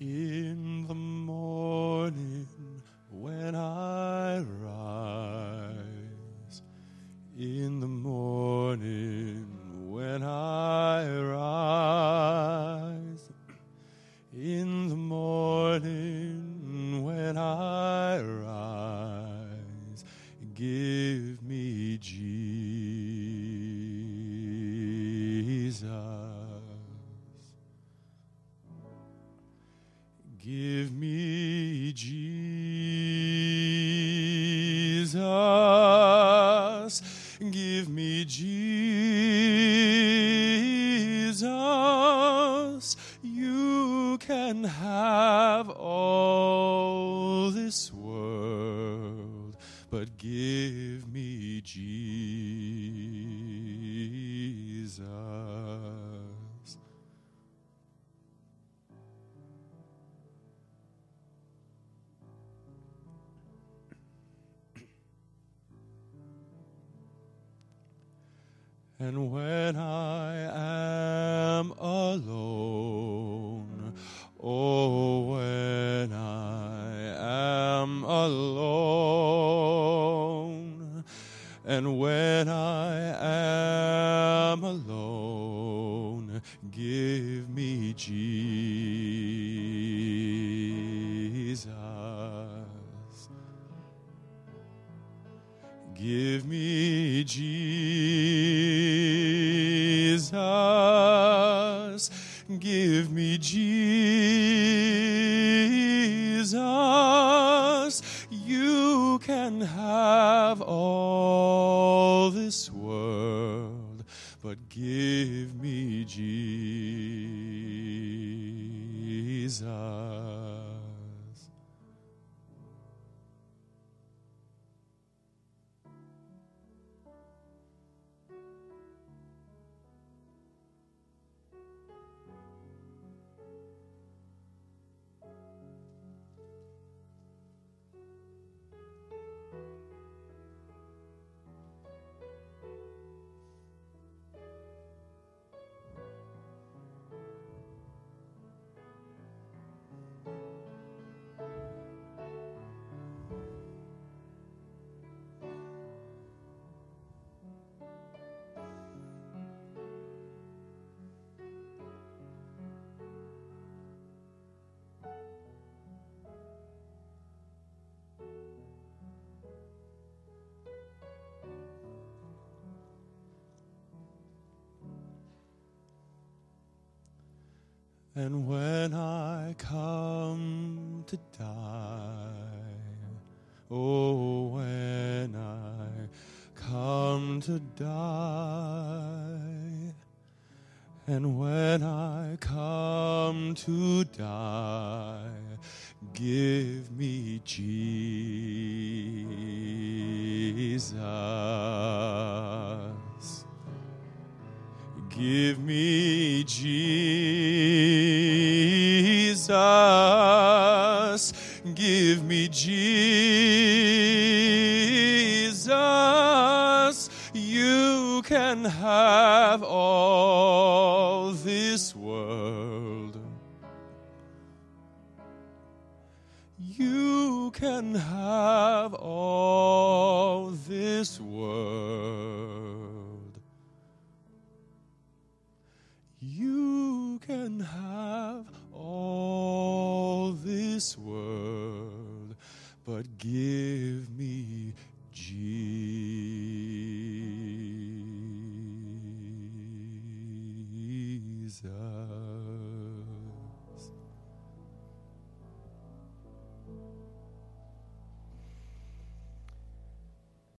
In the morning when I rise, in the morning when I rise, in the morning. Give me Jesus. Give me Jesus. You can have all this world, but give me Jesus. And when I am alone, oh, when I am alone, and when I am alone, give me Jesus. Give me Jesus. Give me Jesus. You can have all this world, but give me Jesus. And when I come to die, oh, when I come to die, and when I come to die, give me Jesus. Give me Jesus. Give me Jesus. You can have all this world. You can have all this world. You but give me Jesus.